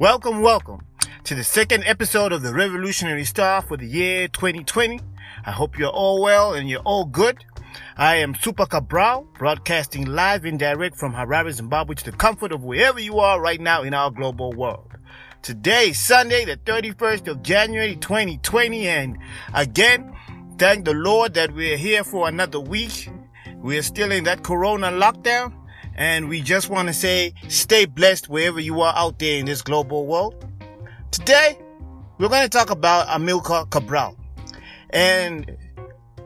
Welcome, welcome to the second episode of the Revolutionary Star for the year 2020. I hope you're all well and you're all good. I am Super Cabral, broadcasting live and direct from Harare, Zimbabwe to the comfort of wherever you are right now in our global world. Today, Sunday, the 31st of January 2020, and again, thank the Lord that we're here for another week. We're still in that corona lockdown, and we just want to say stay blessed wherever you are out there in this global world. Today, we're going to talk about Amilcar Cabral and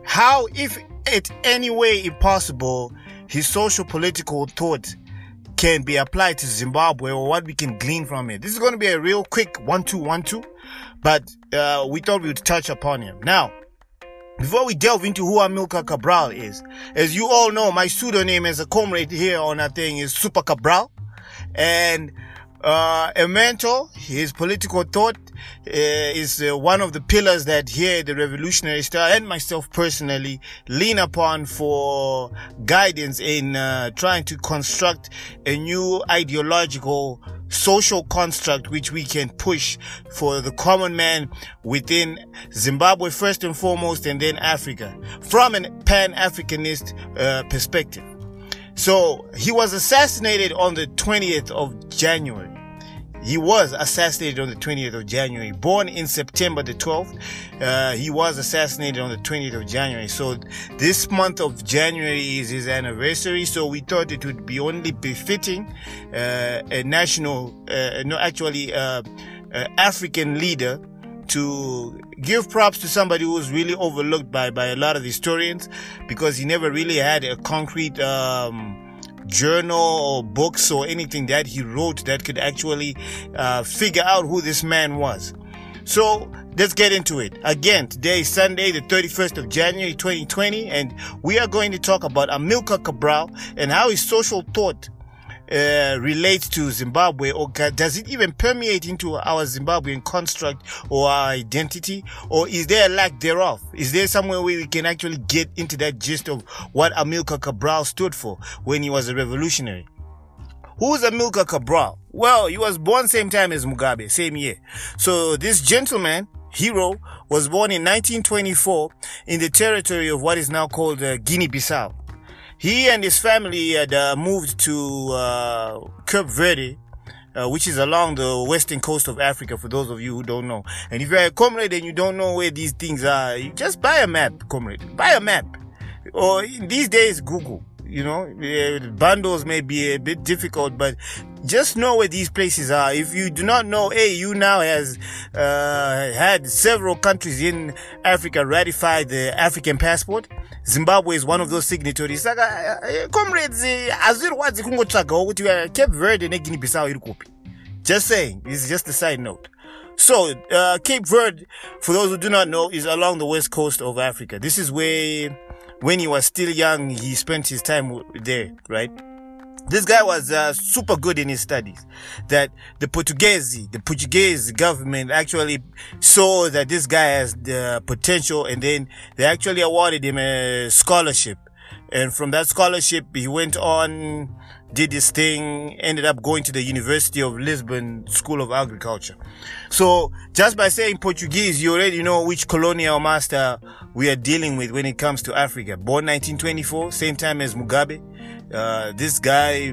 how, if it any way impossible, his social political thought can be applied to Zimbabwe or what we can glean from it. This is going to be a real quick one two one two, but uh, we thought we would touch upon him. Now, before we delve into who Amilcar Cabral is, as you all know, my pseudonym as a comrade here on that thing is Super Cabral, and uh, a mentor, his political thought is uh, one of the pillars that here the Revolutionary Star and myself personally lean upon for guidance in uh, trying to construct a new ideological social construct which we can push for the common man within Zimbabwe first and foremost and then Africa from a pan-Africanist uh, perspective. So he was assassinated on the 20th of January. He was assassinated on the 20th of January. Born in September the 12th, uh, he was assassinated on the 20th of January. So this month of January is his anniversary. So we thought it would be only befitting uh, a national, uh, no, actually, uh, uh, African leader to give props to somebody who was really overlooked by by a lot of historians because he never really had a concrete. Um, journal or books or anything that he wrote that could actually uh, figure out who this man was. So let's get into it. Again, today is Sunday, the 31st of January 2020, and we are going to talk about Amilcar Cabral and how his social thought uh, relates to Zimbabwe, or does it even permeate into our Zimbabwean construct or our identity, or is there a lack thereof? Is there somewhere where we can actually get into that gist of what Amilcar Cabral stood for when he was a revolutionary? Who's Amilcar Cabral? Well, he was born same time as Mugabe, same year. So this gentleman, hero, was born in 1924 in the territory of what is now called uh, Guinea-Bissau. He and his family had uh, moved to uh, Cape Verde, uh, which is along the western coast of Africa, for those of you who don't know. And if you're a comrade and you don't know where these things are, you just buy a map, comrade. Buy a map. Or these days, Google. You know, bundles may be a bit difficult, but just know where these places are. If you do not know, you now has uh, had several countries in Africa ratify the African passport. Zimbabwe is one of those signatories. Saka uh, comrades, hazvirwadzi kungotsvagawo kuti Cape Verde neGuinea Bissau iri kupi. Just saying, it's just a side note. So, uh, Cape Verde, for those who do not know, is along the west coast of Africa. This is where when he was still young, he spent his time there, right? This guy was uh, super good in his studies. That the Portuguese, the Portuguese government actually saw that this guy has the potential and then they actually awarded him a scholarship. And from that scholarship, he went on, did his thing, ended up going to the University of Lisbon School of Agriculture. So just by saying Portuguese, you already know which colonial master we are dealing with when it comes to Africa. Born 1924, same time as Mugabe. Uh, this guy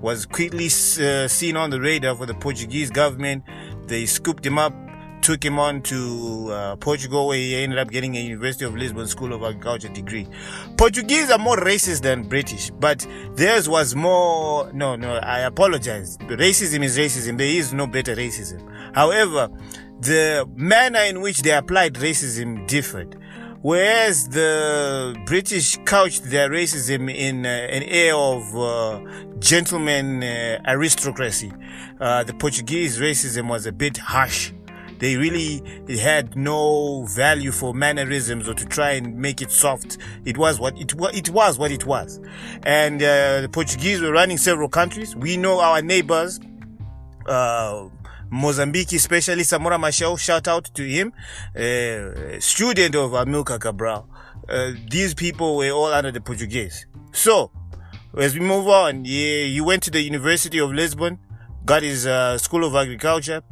was quickly uh, seen on the radar for the Portuguese government. They scooped him up took him on to uh, Portugal where he ended up getting a University of Lisbon School of Agriculture degree. Portuguese are more racist than British, but theirs was more, no, no, I apologize. Racism is racism. There is no better racism. However, the manner in which they applied racism differed. Whereas the British couched their racism in uh, an air of uh, gentleman uh, aristocracy, uh, the Portuguese racism was a bit harsh they really had no value for mannerisms or to try and make it soft. It was what it was. It was what it was. And uh, the Portuguese were running several countries. We know our neighbors. Uh, Mozambique, especially Samora Machel, shout out to him, uh, student of Amilcar Cabral. Uh, these people were all under the Portuguese. So, as we move on, yeah, he went to the University of Lisbon, got his uh, School of Agriculture.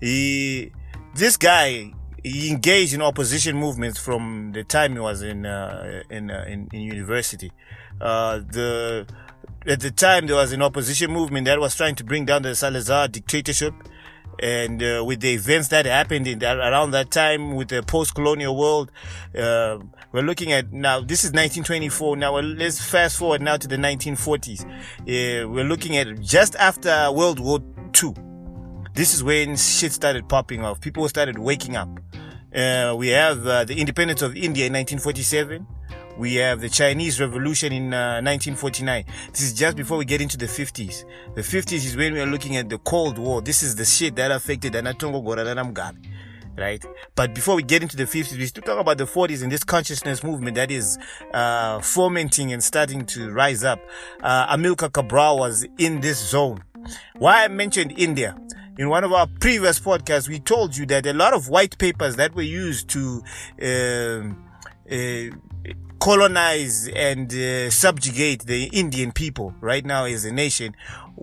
He, this guy, he engaged in opposition movements from the time he was in uh, in, uh, in, in university. Uh, the at the time there was an opposition movement that was trying to bring down the Salazar dictatorship. And uh, with the events that happened in that, around that time with the post-colonial world uh, we're looking at now this is 1924 now let's fast forward now to the 1940s uh, we're looking at just after world war ii this is when shit started popping off people started waking up uh, we have uh, the independence of india in 1947 we have the Chinese Revolution in uh, 1949. This is just before we get into the 50s. The 50s is when we are looking at the Cold War. This is the shit that affected Anatongo Goralanam Mugabe. Right? But before we get into the 50s, we still talk about the 40s and this consciousness movement that is uh, fomenting and starting to rise up. Uh, Amilcar Cabral was in this zone. Why I mentioned India in one of our previous podcasts, we told you that a lot of white papers that were used to um, uh, colonize and uh, subjugate the Indian people right now as a nation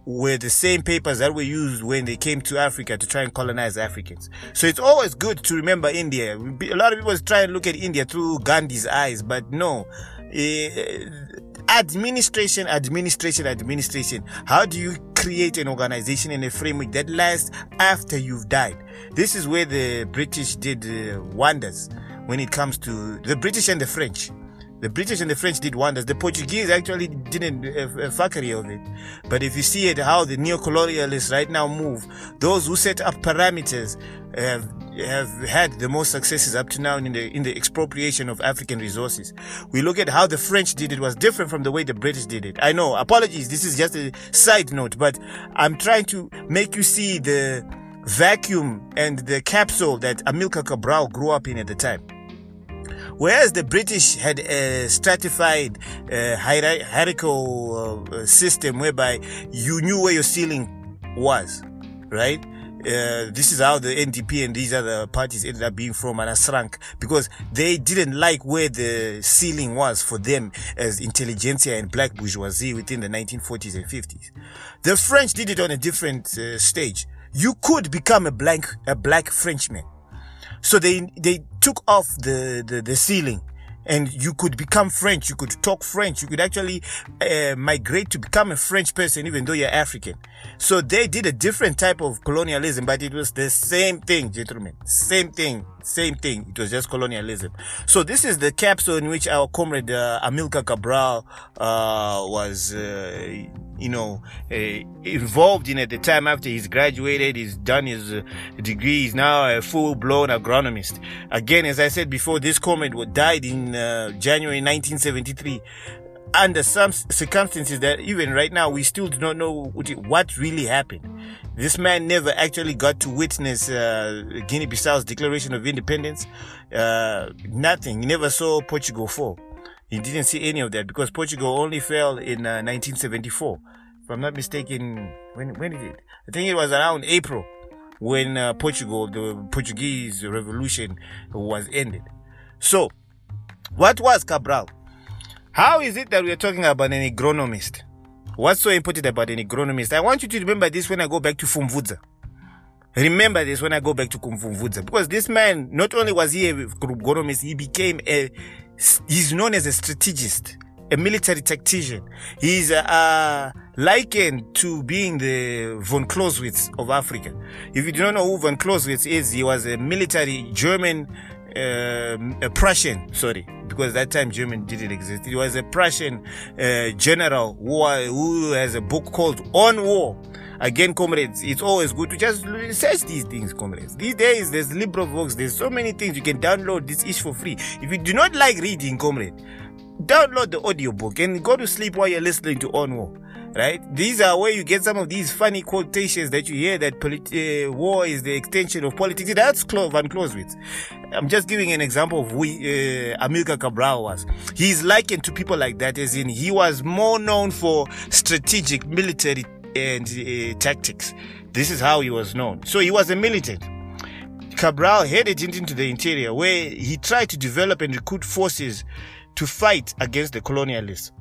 were the same papers that were used when they came to Africa to try and colonize Africans. So it's always good to remember India. A lot of people try and look at India through Gandhi's eyes, but no. Uh, administration, administration, administration. How do you create an organization and a framework that lasts after you've died? This is where the British did uh, wonders when it comes to the British and the French. The British and the French did wonders. The Portuguese actually didn't uh, uh, fuckery of it. But if you see it, how the neo-colonialists right now move, those who set up parameters have have had the most successes up to now in the in the expropriation of African resources. We look at how the French did it was different from the way the British did it. I know, apologies, this is just a side note, but I'm trying to make you see the vacuum and the capsule that Amilcar Cabral grew up in at the time. Whereas the British had a stratified uh, hierarchical uh, system whereby you knew where your ceiling was, right? Uh, this is how the NDP and these other parties ended up being from and shrunk because they didn't like where the ceiling was for them as intelligentsia and black bourgeoisie within the 1940s and 50s. The French did it on a different uh, stage. You could become a black, a black Frenchman so they, they took off the, the, the ceiling and you could become French. You could talk French. You could actually uh, migrate to become a French person, even though you're African. So they did a different type of colonialism, but it was the same thing, gentlemen. Same thing. Same thing. It was just colonialism. So this is the capsule in which our comrade uh, Amilcar Cabral uh, was, uh, you know, uh, involved in at the time after he's graduated. He's done his uh, degree. He's now a full-blown agronomist. Again, as I said before, this comrade died in uh, January 1973 under some circumstances that even right now we still do not know what really happened. This man never actually got to witness uh, Guinea-Bissau's declaration of independence. Uh, nothing. He never saw Portugal fall. He didn't see any of that because Portugal only fell in uh, 1974. If I'm not mistaken, when when did it? I think it was around April when uh, Portugal, the Portuguese Revolution, was ended. So, what was Cabral? How is it that we are talking about an agronomist? What's so important about an agronomist? I want you to remember this when I go back to Pfumvudza. Remember this when I go back to Pfumvudza. Because this man, not only was he a agronomist, he became a, he's known as a strategist, a military tactician. He's uh, likened to being the von Clausewitz of Africa. If you do not know who von Clausewitz is, he was a military German uh, a Prussian, sorry, because that time German didn't exist. It was a Prussian uh, general who, who has a book called On War. Again, comrades, it's always good to just search these things, comrades. These days, there's LibriVox, there's so many things you can download this is for free. If you do not like reading, comrade, download the audiobook and go to sleep while you're listening to On War right? These are where you get some of these funny quotations that you hear that polit- uh, war is the extension of politics. That's Clo- Van Clausewitz. I'm just giving an example of who uh, Amilcar Cabral was. He's likened to people like that, as in he was more known for strategic military and uh, tactics. This is how he was known. So he was a militant. Cabral headed into the interior where he tried to develop and recruit forces to fight against the colonialists.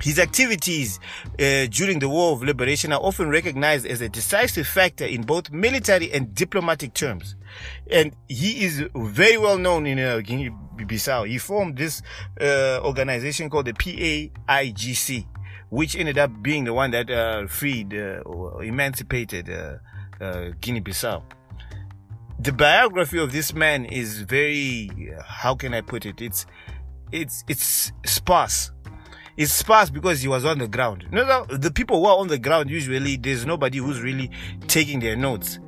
His activities uh, during the War of Liberation are often recognized as a decisive factor in both military and diplomatic terms. And he is very well known in uh, Guinea-Bissau. He formed this uh, organization called the PAIGC, which ended up being the one that uh, freed uh, or emancipated uh, Guinea-Bissau. The biography of this man is very, how can I put it? It's, it's, it's sparse it's sparse because he was on the ground. You know, the people who are on the ground usually there's nobody who's really taking their notes.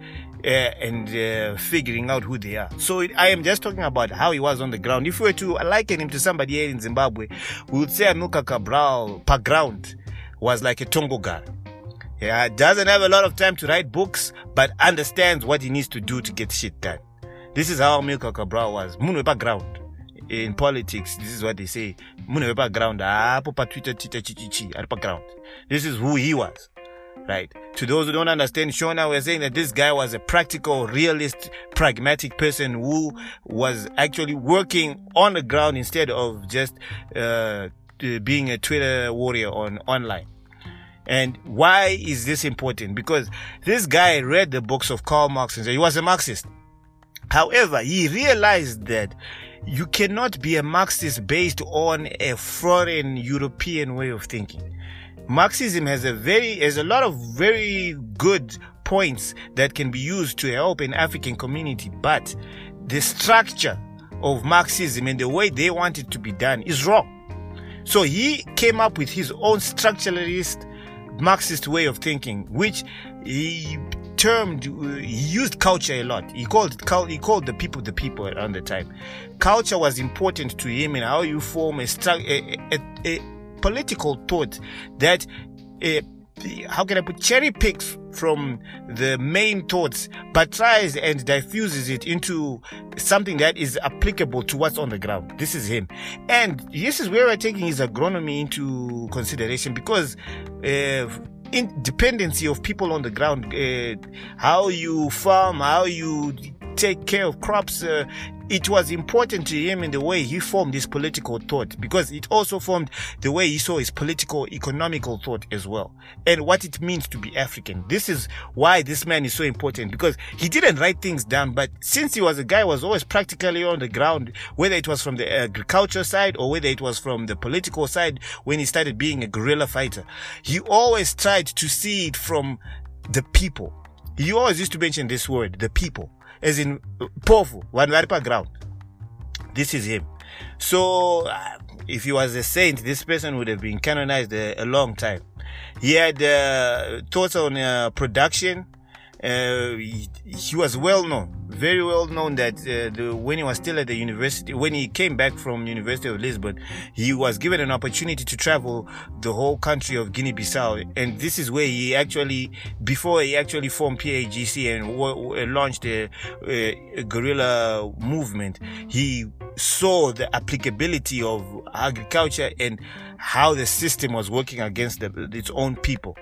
Uh, and uh, figuring out who they are. So I am just talking about how he was on the ground. If we were to liken him to somebody here in Zimbabwe, we would say Amilcar Cabral, per ground, was like a Tongo guy. Yeah, doesn't have a lot of time to write books, but understands what he needs to do to get shit done. This is how Amilcar Cabral was. Munhu ground in politics this is what they say munhu wepaground haapo patwitter twitter chichichi ari paground this is who he was right to those who don't understand shona we're saying that this guy was a practical realist pragmatic person who was actually working on the ground instead of just uh, being a twitter warrior on online and why is this important? Because this guy read the books of Karl Marx and said he was a Marxist. However, he realized that you cannot be a Marxist based on a foreign European way of thinking. Marxism has a very has a lot of very good points that can be used to help an African community, but the structure of Marxism and the way they want it to be done is wrong. So he came up with his own structuralist Marxist way of thinking, which he termed uh, he used culture a lot he called he called the people the people around the time culture was important to him in how you form a, a, a, a political thought that uh, how can I put cherry picks from the main thoughts, but tries and diffuses it into something that is applicable to what's on the ground. This is him, and this is where we're taking his agronomy into consideration because. Uh, independency of people on the ground, uh, how you farm, how you take care of crops. Uh, it was important to him in the way he formed his political thought because it also formed the way he saw his political economical thought as well and what it means to be African. This is why this man is so important because he didn't write things down, but since he was a guy was always practically on the ground, whether it was from the agriculture side or whether it was from the political side when he started being a guerrilla fighter, he always tried to see it from the people. He always used to mention this word, the people as in pofu vanhu vari paground. This is him. So uh, if he was a saint this person would have been canonized a, a long time. He had uh, thoughts on uh, production uh, he, he, was well known, very well known that uh, the, when he was still at the university, when he came back from University of Lisbon, he was given an opportunity to travel the whole country of Guinea-Bissau, and this is where he actually, before he actually formed PAIGC and w- w- launched a, a, guerrilla movement, he saw the applicability of agriculture and how the system was working against the, its own people.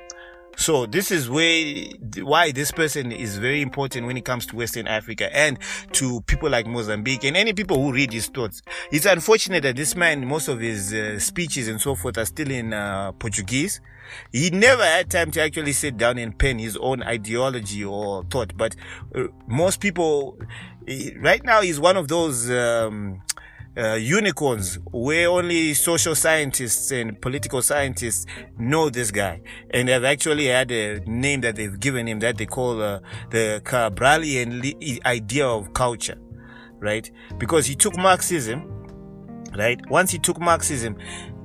So this is where why this person is very important when it comes to Western Africa and to people like Mozambique and any people who read his thoughts. It's unfortunate that this man, most of his uh, speeches and so forth are still in uh, Portuguese. He never had time to actually sit down and pen his own ideology or thought. But uh, most people, right now, he's one of those. Um, uh, unicorns where only social scientists and political scientists know this guy. And they've actually had a name that they've given him that they call uh, the Cabralian idea of culture right? Because he took marxism right? Once he took marxism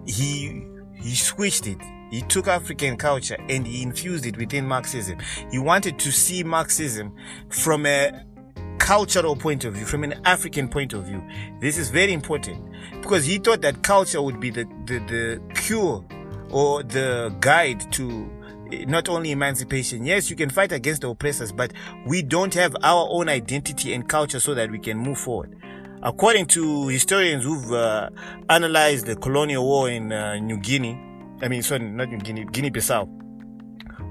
he he switched it. He took African culture and he infused it within Marxism. He wanted to see Marxism from a cultural point of view, from an African point of view. This is very important because he thought that culture would be the, the, the cure or the guide to not only emancipation. Yes, you can fight against the oppressors, but we don't have our own identity and culture so that we can move forward. According to historians who've uh, analyzed the colonial war in uh, New Guinea, I mean, sorry, not New Guinea, Guinea-Bissau,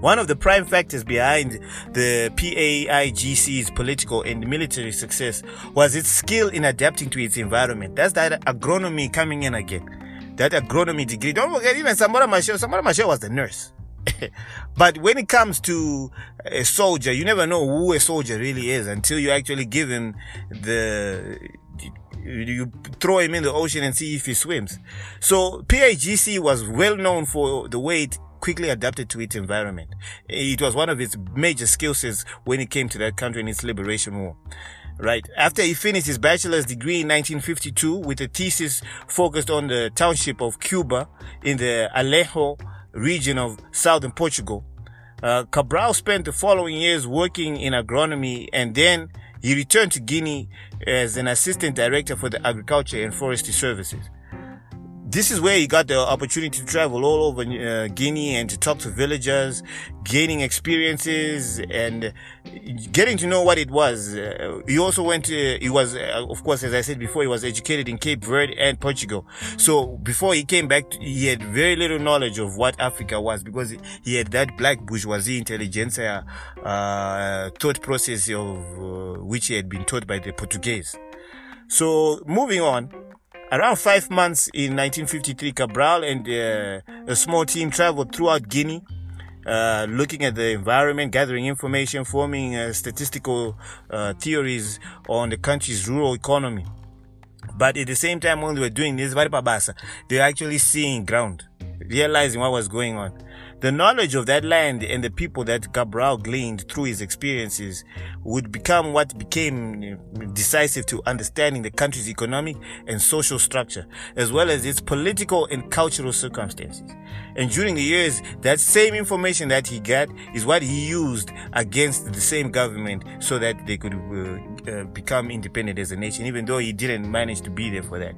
one of the prime factors behind the PAIGC's political and military success was its skill in adapting to its environment. That's that agronomy coming in again. that agronomy degree. Don't forget, even Samora Machel, Samora Machel was the nurse. but when it comes to a soldier, you never know who a soldier really is until you actually give him the you throw him in the ocean and see if he swims. So PAIGC was well known for the way it quickly adapted to its environment. It was one of its major skills when it came to that country in its liberation war. Right. After he finished his bachelor's degree in 1952 with a thesis focused on the township of Cuba in the Alentejo region of southern Portugal, uh, Cabral spent the following years working in agronomy and then he returned to Guinea as an assistant director for the agriculture and forestry services this is where he got the opportunity to travel all over uh, Guinea and to talk to villagers, gaining experiences and getting to know what it was. Uh, he also went to, he was, uh, of course, as I said before, he was educated in Cape Verde and Portugal. So before he came back, he had very little knowledge of what Africa was because he had that black bourgeoisie intelligentsia, uh, thought process of uh, which he had been taught by the Portuguese. So moving on, Around five months in 1953, Cabral and uh, a small team traveled throughout Guinea, uh, looking at the environment, gathering information, forming uh, statistical uh, theories on the country's rural economy. But at the same time, when they were doing this, they were actually seeing ground, realizing what was going on. The knowledge of that land and the people that Cabral gleaned through his experiences would become what became decisive to understanding the country's economic and social structure, as well as its political and cultural circumstances. And during the years, that same information that he got is what he used against the same government so that they could uh, uh, become independent as a nation, even though he didn't manage to be there for that.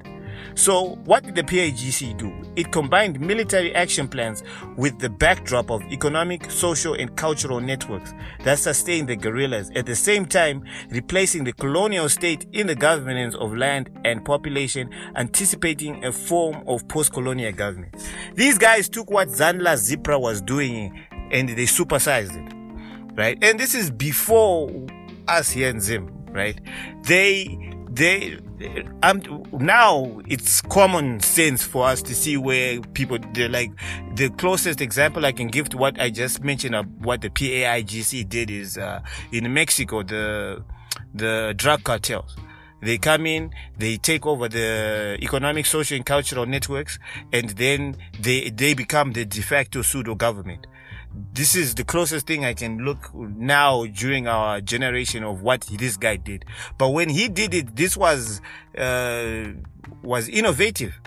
So, what did the PAIGC do? It combined military action plans with the backdrop of economic, social, and cultural networks that sustained the guerrillas, at the same time replacing the colonial state in the governance of land and population, anticipating a form of post colonial government. These guys took what ZANLA ZIPRA was doing and they supersized it, right? And this is before us here in Zim, right? They they um, now it's common sense for us to see where people they're like the closest example I can give to what I just mentioned of what the PAIGC did is uh, in Mexico the the drug cartels. They come in, they take over the economic, social, and cultural networks, and then they they become the de facto pseudo government this is the closest thing I can look now during our generation of what this guy did. But when he did it, this was, uh, was innovative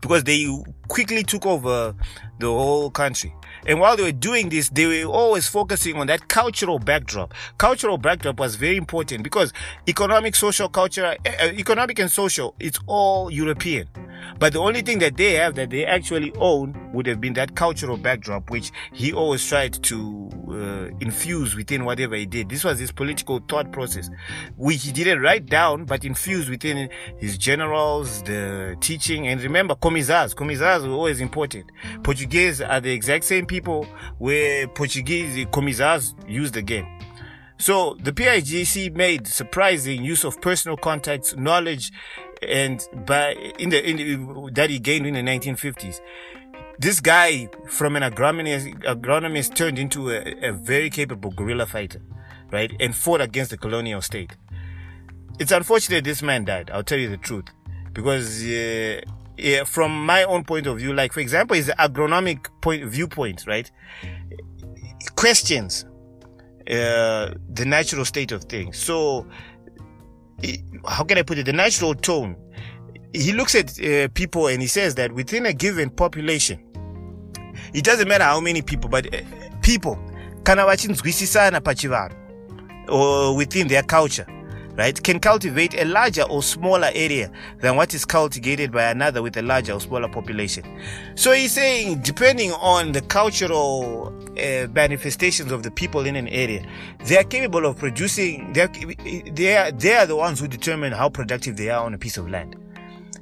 because they quickly took over the whole country. And while they were doing this, they were always focusing on that cultural backdrop. Cultural backdrop was very important because economic, social, culture, uh, economic and social, it's all European. But the only thing that they have that they actually own would have been that cultural backdrop, which he always tried to uh, infuse within whatever he did. This was his political thought process, which he didn't write down, but infused within his generals, the teaching. And remember, commissars. Commissars were always important. Portuguese are the exact same people where Portuguese commissars used again. So the PAIGC made surprising use of personal contacts, knowledge, and by in the, in the that he gained in the 1950s. This guy from an agronomist, agronomist turned into a, a very capable guerrilla fighter, right? And fought against the colonial state. It's unfortunate this man died. I'll tell you the truth, because uh, yeah, from my own point of view, like for example, his agronomic point viewpoint, right? Questions uh, the natural state of things. So, how can I put it? The natural tone. He looks at uh, people and he says that within a given population, it doesn't matter how many people, but uh, people, kana vachinzwisisana pachivanhu or within their culture right, can cultivate a larger or smaller area than what is cultivated by another with a larger or smaller population. So he's saying, depending on the cultural uh, manifestations of the people in an area, they are capable of producing, they are, they are, they are the ones who determine how productive they are on a piece of land.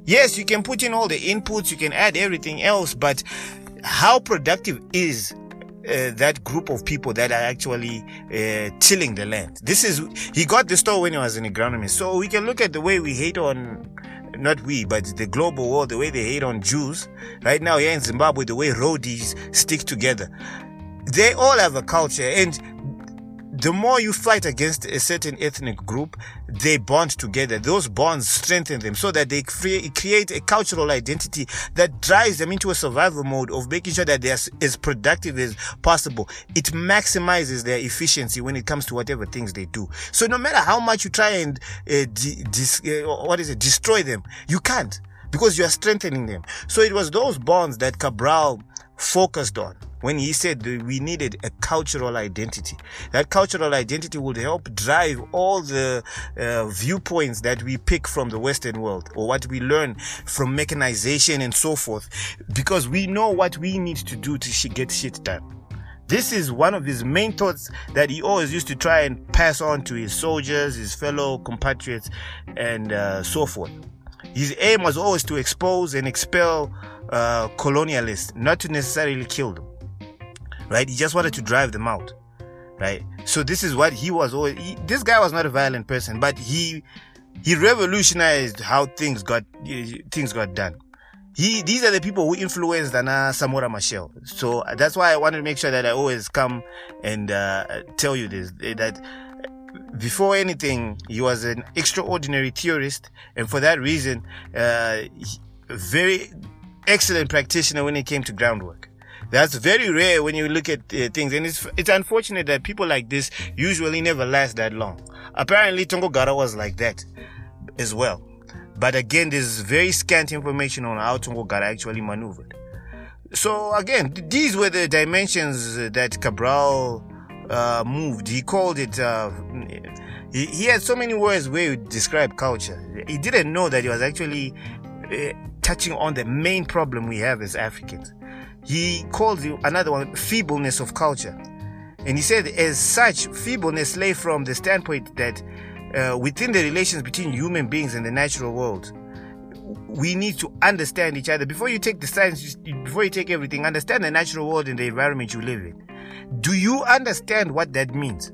Yes, you can put in all the inputs, you can add everything else, but how productive is uh, that group of people that are actually uh, tilling the land. This is he got the store when he was an agronomist. So we can look at the way we hate on not we, but the global world, the way they hate on Jews. Right now, here in Zimbabwe, the way roadies stick together. They all have a culture and the more you fight against a certain ethnic group, they bond together. Those bonds strengthen them so that they create a cultural identity that drives them into a survival mode of making sure that they're as productive as possible. It maximizes their efficiency when it comes to whatever things they do. So no matter how much you try and uh, dis- uh, what is it, destroy them, you can't because you are strengthening them. So it was those bonds that Cabral focused on when he said we needed a cultural identity. That cultural identity would help drive all the uh, viewpoints that we pick from the Western world or what we learn from mechanization and so forth, because we know what we need to do to get shit done. This is one of his main thoughts that he always used to try and pass on to his soldiers, his fellow compatriots, and uh, so forth. His aim was always to expose and expel uh, colonialists, not to necessarily kill them right? He just wanted to drive them out, right? So this is what he was always. He, this guy was not a violent person, but he he revolutionized how things got things got done. He these are the people who influenced Anna Samora Machel. So that's why I wanted to make sure that I always come and uh, tell you this that before anything, he was an extraordinary theorist, and for that reason, uh, very excellent practitioner when it came to groundwork. That's very rare when you look at uh, things, and it's it's unfortunate that people like this usually never last that long. Apparently, Tongogara was like that as well. But again, there's very scant information on how Tongogara actually maneuvered. So again, these were the dimensions that Cabral uh, moved. He called it. Uh, he, he, had so many words where he described culture. He didn't know that he was actually uh, touching on the main problem we have as Africans. He called you another one feebleness of culture. And he said, as such, feebleness lay from the standpoint that uh, within the relations between human beings and the natural world, we need to understand each other. Before you take the science, before you take everything, understand the natural world and the environment you live in. Do you understand what that means?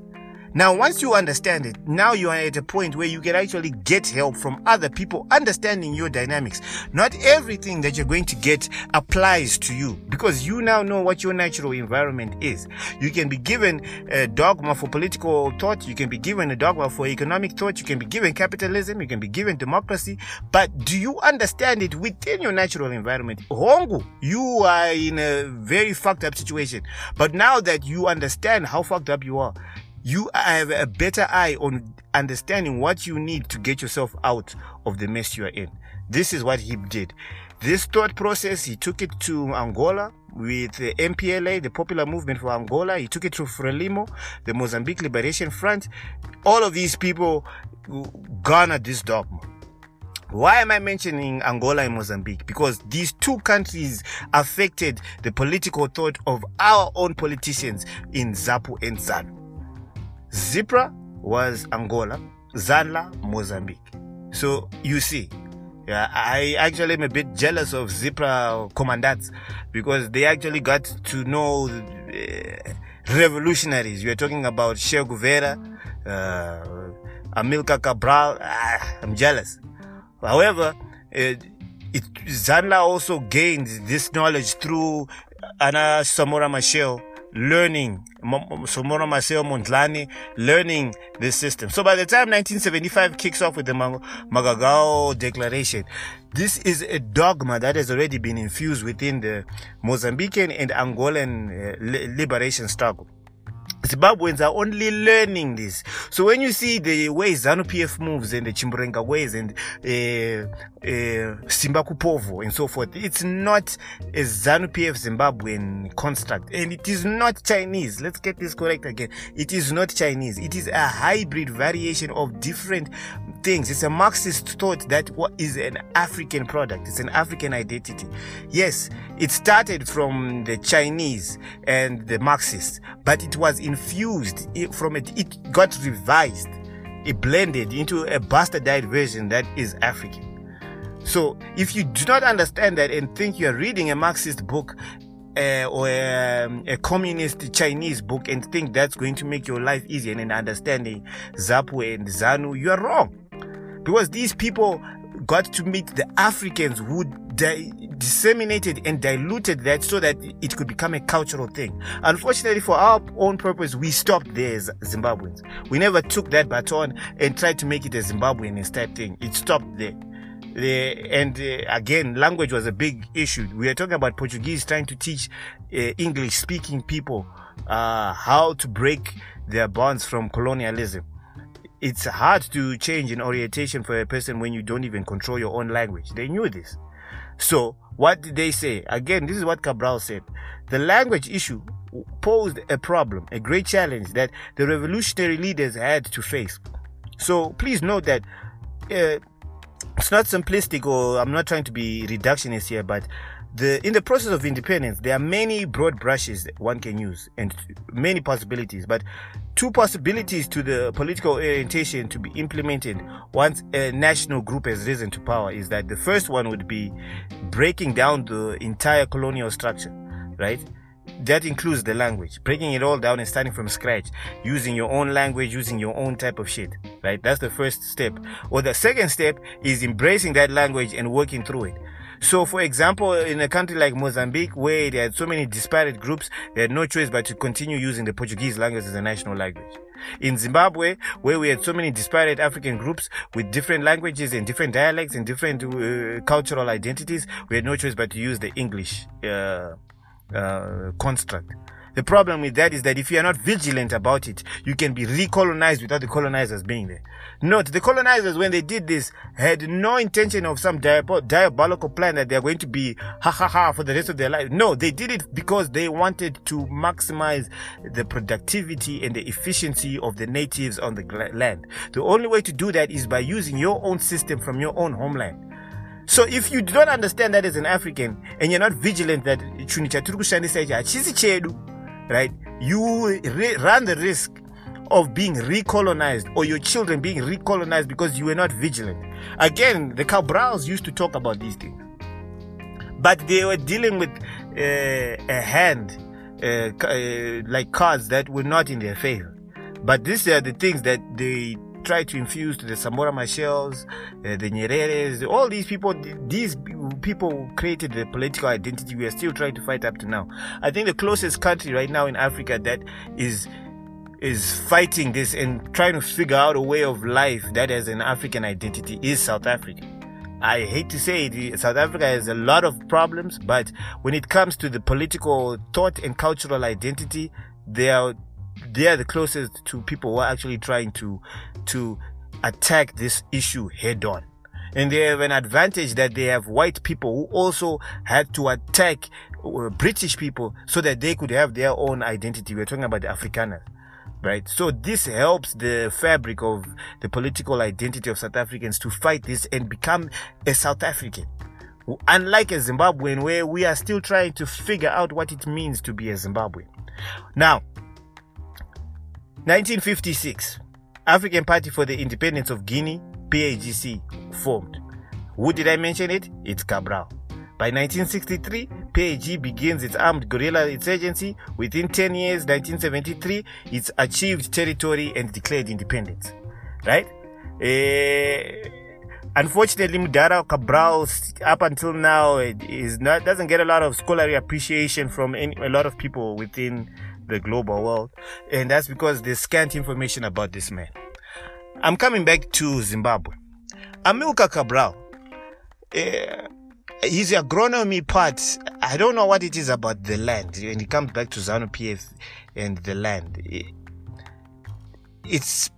Now, once you understand it, now you are at a point where you can actually get help from other people understanding your dynamics. Not everything that you're going to get applies to you because you now know what your natural environment is. You can be given a dogma for political thought. You can be given a dogma for economic thought. You can be given capitalism. You can be given democracy. But do you understand it within your natural environment? Hongu, you are in a very fucked up situation. But now that you understand how fucked up you are, you have a better eye on understanding what you need to get yourself out of the mess you are in. This is what he did. This thought process, he took it to Angola with the MPLA, the Popular Movement for Angola. He took it to Frelimo, the Mozambique Liberation Front. All of these people garnered this dogma. Why am I mentioning Angola and Mozambique? Because these two countries affected the political thought of our own politicians in ZAPU and ZANU. ZIPRA was Angola, ZANLA, Mozambique. So you see, yeah, I actually am a bit jealous of ZIPRA commandants because they actually got to know uh, revolutionaries. You're talking about Che Guevara, uh, Amilcar Cabral. Ah, I'm jealous. However, it, it, ZANLA also gained this knowledge through Ana Samora Machel learning Samora Machel Mondlane learning this system. So by the time 1975 kicks off with the Mgagao Declaration, this is a dogma that has already been infused within the Mozambican and Angolan uh, liberation struggle. Zimbabweans are only learning this. So when you see the way ZANU PF moves and the Chimurenga ways and uh, uh, Simba Kupovo and so forth, it's not a ZANU PF Zimbabwean construct and it is not Chinese. Let's get this correct again. It is not Chinese. It is a hybrid variation of different things. It's a Marxist thought that what is an African product. It's an African identity. Yes, it started from the Chinese and the Marxists, but it was infused from it. It got revised. It blended into a bastardized version that is African. So if you do not understand that and think you are reading a Marxist book uh, or a, um, a, communist Chinese book and think that's going to make your life easier and understanding ZAPU and ZANU, you are wrong. Because these people got to meet the Africans who di- disseminated and diluted that so that it could become a cultural thing. Unfortunately, for our own purpose, we stopped there as Zimbabweans. We never took that baton and tried to make it a Zimbabwean instead thing. It stopped there. The, and uh, again, language was a big issue. We are talking about Portuguese trying to teach uh, English speaking people uh, how to break their bonds from colonialism. It's hard to change an orientation for a person when you don't even control your own language. They knew this. So, what did they say? Again, this is what Cabral said. The language issue posed a problem, a great challenge that the revolutionary leaders had to face. So, please note that uh, it's not simplistic or I'm not trying to be reductionist here, but the in the process of independence there are many broad brushes one can use and many possibilities but two possibilities to the political orientation to be implemented once a national group has risen to power is that the first one would be breaking down the entire colonial structure right? That includes the language breaking it all down and starting from scratch using your own language using your own type of shit right? That's the first step. Or the second step is embracing that language and working through it so, for example, in a country like Mozambique, where they had so many disparate groups, they had no choice but to continue using the Portuguese language as a national language. In Zimbabwe, where we had so many disparate African groups with different languages and different dialects and different uh, cultural identities, we had no choice but to use the English uh, uh, construct. The problem with that is that if you are not vigilant about it, you can be recolonized without the colonizers being there. Note, the colonizers, when they did this, had no intention of some diabolical plan that they're going to be ha ha ha for the rest of their life. No, they did it because they wanted to maximize the productivity and the efficiency of the natives on the land. The only way to do that is by using your own system from your own homeland. So if you don't understand that as an African and you're not vigilant that right? You re- run the risk of being recolonized or your children being recolonized because you were not vigilant. Again, the Cabrals used to talk about these things, but they were dealing with uh, a hand, uh, uh, like cards that were not in their favor. But these are the things that they try to infuse to the Samora Machels, uh, the Nyereres, all these people, these people created the political identity we are still trying to fight up to now. I think the closest country right now in Africa that is is fighting this and trying to figure out a way of life that has an African identity is South Africa. I hate to say it, South Africa has a lot of problems, but when it comes to the political thought and cultural identity, they are they are the closest to people who are actually trying to to attack this issue head on. And they have an advantage that they have white people who also had to attack uh, British people so that they could have their own identity. We're talking about the Afrikaners right? So this helps the fabric of the political identity of South Africans to fight this and become a South African. Unlike a Zimbabwean where we are still trying to figure out what it means to be a Zimbabwean. Now, 1956, African Party for the Independence of Guinea, PAGC, formed. Who did I mention it? It's Cabral. By 1963, PAG begins its armed guerrilla insurgency. Within 10 years, 1973, it's achieved territory and declared independence. Right? Uh, unfortunately, Mudara Cabral, up until now, is not doesn't get a lot of scholarly appreciation from any, a lot of people within the global world, and that's because there's scant information about this man. I'm coming back to Zimbabwe. Amilcar Cabral, uh, his agronomy part, I don't know what it is about the land. When he comes back to ZANU PF and the land, it's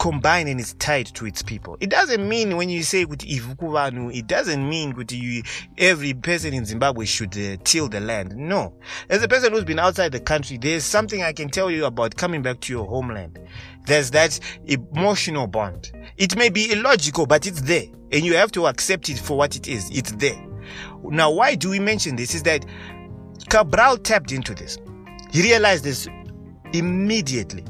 combined and it's tied to its people. It doesn't mean when you say Ivukuvanu, it doesn't mean with you, every person in Zimbabwe should uh, till the land. No. As a person who's been outside the country, there's something I can tell you about coming back to your homeland. There's that emotional bond. It may be illogical, but it's there. And you have to accept it for what it is. It's there. Now, why do we mention this? Is that Cabral tapped into this. He realized this immediately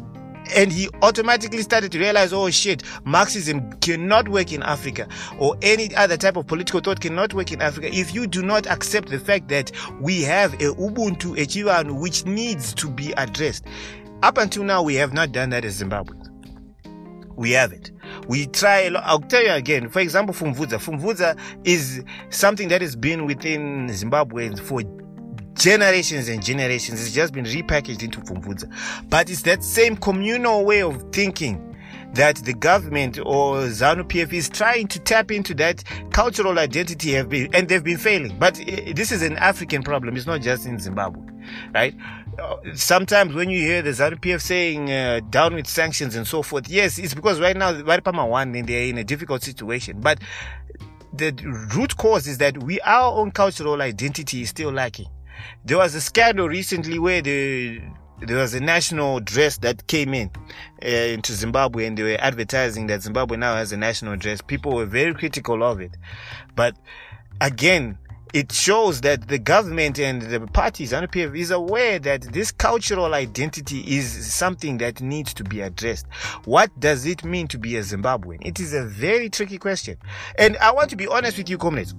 and he automatically started to realize oh shit marxism cannot work in africa or any other type of political thought cannot work in africa if you do not accept the fact that we have a ubuntu a chivanhu which needs to be addressed up until now we have not done that in zimbabwe we have it We try, a lot. I'll tell you again, for example, Pfumvudza. Pfumvudza is something that has been within Zimbabwe for generations and generations. It's just been repackaged into Pfumvudza. But it's that same communal way of thinking that the government or ZANU PF is trying to tap into that cultural identity have been, and they've been failing. But uh, this is an African problem. It's not just in Zimbabwe, right? Uh, sometimes when you hear the ZANU PF saying uh, down with sanctions and so forth, yes, it's because right now, Varipama one, and they're in a difficult situation. But the root cause is that we, our own cultural identity is still lacking. There was a scandal recently where the there was a national dress that came in uh, into Zimbabwe and they were advertising that Zimbabwe now has a national dress. People were very critical of it. But again, it shows that the government and the parties, NPF, is aware that this cultural identity is something that needs to be addressed. What does it mean to be a Zimbabwean? It is a very tricky question. And I want to be honest with you, comrades.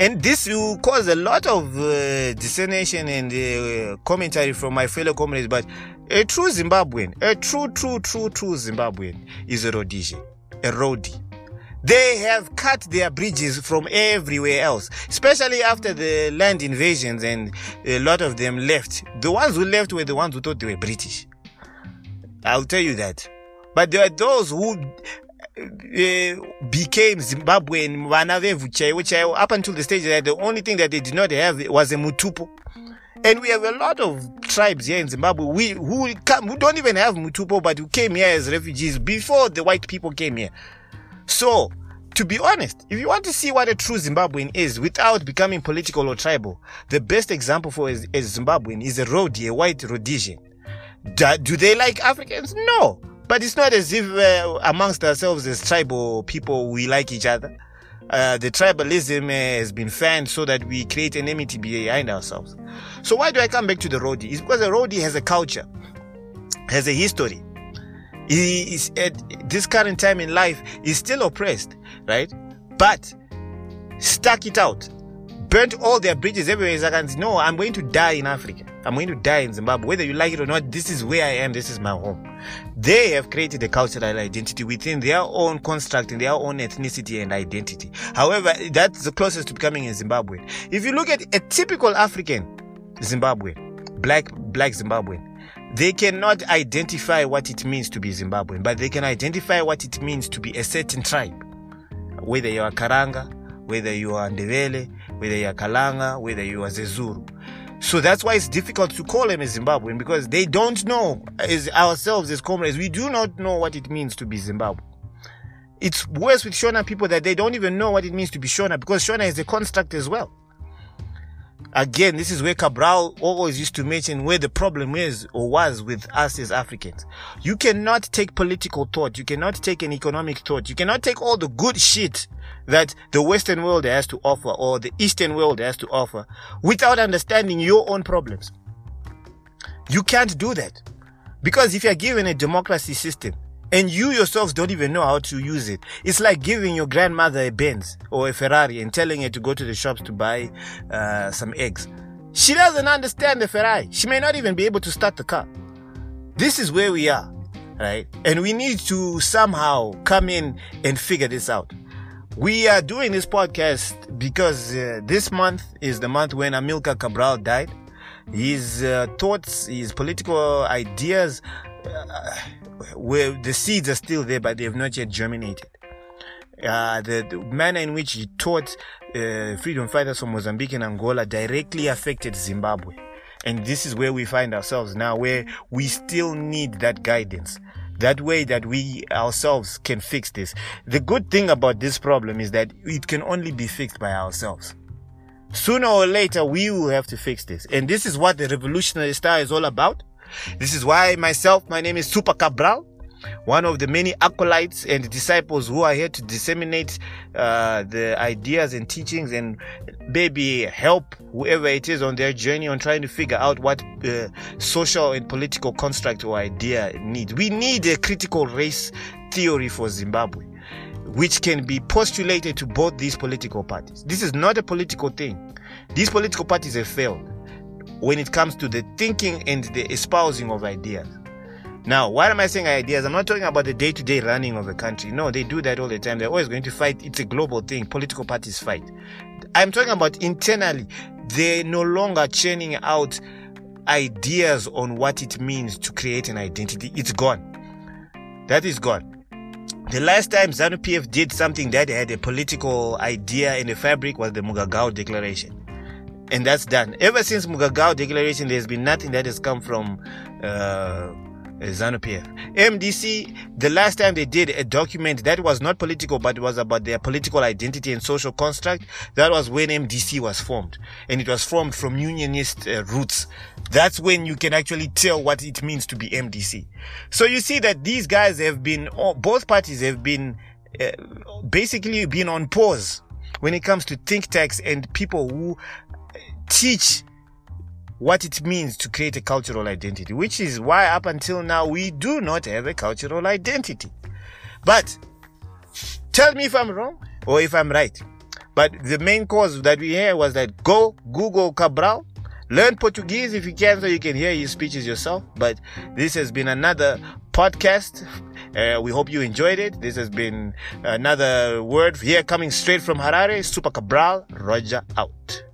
And this will cause a lot of uh, dissemination and uh, commentary from my fellow comrades. But a true Zimbabwean, a true, true, true, true Zimbabwean is a Rhodesian, a Rhodie. They have cut their bridges from everywhere else, especially after the land invasions and a lot of them left. The ones who left were the ones who thought they were British. I'll tell you that. But there are those who uh, became Zimbabwean vana vevhu chaivo chaivo up until the stage that the only thing that they did not have was a mutupo. And we have a lot of tribes here in Zimbabwe we, who, come, who don't even have mutupo, but who came here as refugees before the white people came here. So, to be honest, if you want to see what a true Zimbabwean is without becoming political or tribal, the best example for a, Zimbabwean is a Rhodie, a white Rhodesian. Do they like Africans? No. But it's not as if uh, amongst ourselves as tribal people we like each other. Uh, the tribalism uh, has been fanned so that we create an enmity behind ourselves. So why do I come back to the Rhodie? It's because the Rhodie has a culture, has a history. He is at this current time in life is still oppressed, right? But stuck it out, burnt all their bridges everywhere. He's like, no, I'm going to die in Africa. I'm going to die in Zimbabwe. Whether you like it or not, this is where I am. This is my home. They have created a cultural identity within their own construct, in their own ethnicity and identity. However, that's the closest to becoming a Zimbabwean. If you look at a typical African Zimbabwean, black, black Zimbabwean, they cannot identify what it means to be Zimbabwean, but they can identify what it means to be a certain tribe. Whether you are Karanga, whether you are Ndebele, whether you are Kalanga, whether you are Zezuru. So that's why it's difficult to call them a Zimbabwean because they don't know, as ourselves as comrades, we do not know what it means to be Zimbabwe. It's worse with Shona people that they don't even know what it means to be Shona because Shona is a construct as well. Again, this is where Cabral always used to mention where the problem is or was with us as Africans. You cannot take political thought. You cannot take an economic thought. You cannot take all the good shit that the Western world has to offer or the Eastern world has to offer without understanding your own problems. You can't do that. Because if you're given a democracy system and you yourselves don't even know how to use it, it's like giving your grandmother a Benz or a Ferrari and telling her to go to the shops to buy uh, some eggs. She doesn't understand the Ferrari. She may not even be able to start the car. This is where we are, right? And we need to somehow come in and figure this out. We are doing this podcast because uh, this month is the month when Amilcar Cabral died. His uh, thoughts, his political ideas, uh, where the seeds are still there, but they have not yet germinated. Uh, the, the, manner in which he taught uh, freedom fighters from Mozambique and Angola directly affected Zimbabwe. And this is where we find ourselves now, where we still need that guidance that way that we ourselves can fix this. The good thing about this problem is that it can only be fixed by ourselves. Sooner or later, we will have to fix this. And this is what the revolutionary star is all about. This is why myself, my name is Super Cabral one of the many acolytes and disciples who are here to disseminate uh, the ideas and teachings and maybe help whoever it is on their journey on trying to figure out what uh, social and political construct or idea needs. We need a critical race theory for Zimbabwe. Which can be postulated to both these political parties. This is not a political thing. These political parties have failed when it comes to the thinking and the espousing of ideas Now, why am I saying ideas? I'm not talking about the day to day running of the country. No, they do that all the time. They're always going to fight. It's a global thing. Political parties fight. I'm talking about internally. They're no longer churning out ideas on what it means to create an identity. It's gone. That is gone. The last time ZANU PF did something that had a political idea in the fabric was the Mgagao Declaration. And that's done. Ever since Mgagao Declaration, there's been nothing that has come from uh, ZANU PF. MDC, the last time they did a document that was not political, but was about their political identity and social construct, that was when MDC was formed. And it was formed from unionist uh, roots. That's when you can actually tell what it means to be MDC. So you see that these guys have been, both parties have been uh, basically been on pause when it comes to think tanks and people who teach what it means to create a cultural identity, which is why up until now we do not have a cultural identity. But tell me if I'm wrong or if I'm right. But the main cause that we hear was that go Google Cabral, learn Portuguese if you can so you can hear his speeches yourself. But this has been another podcast. Uh, we hope you enjoyed it. This has been another word here coming straight from Harare. Super Cabral, Roger out.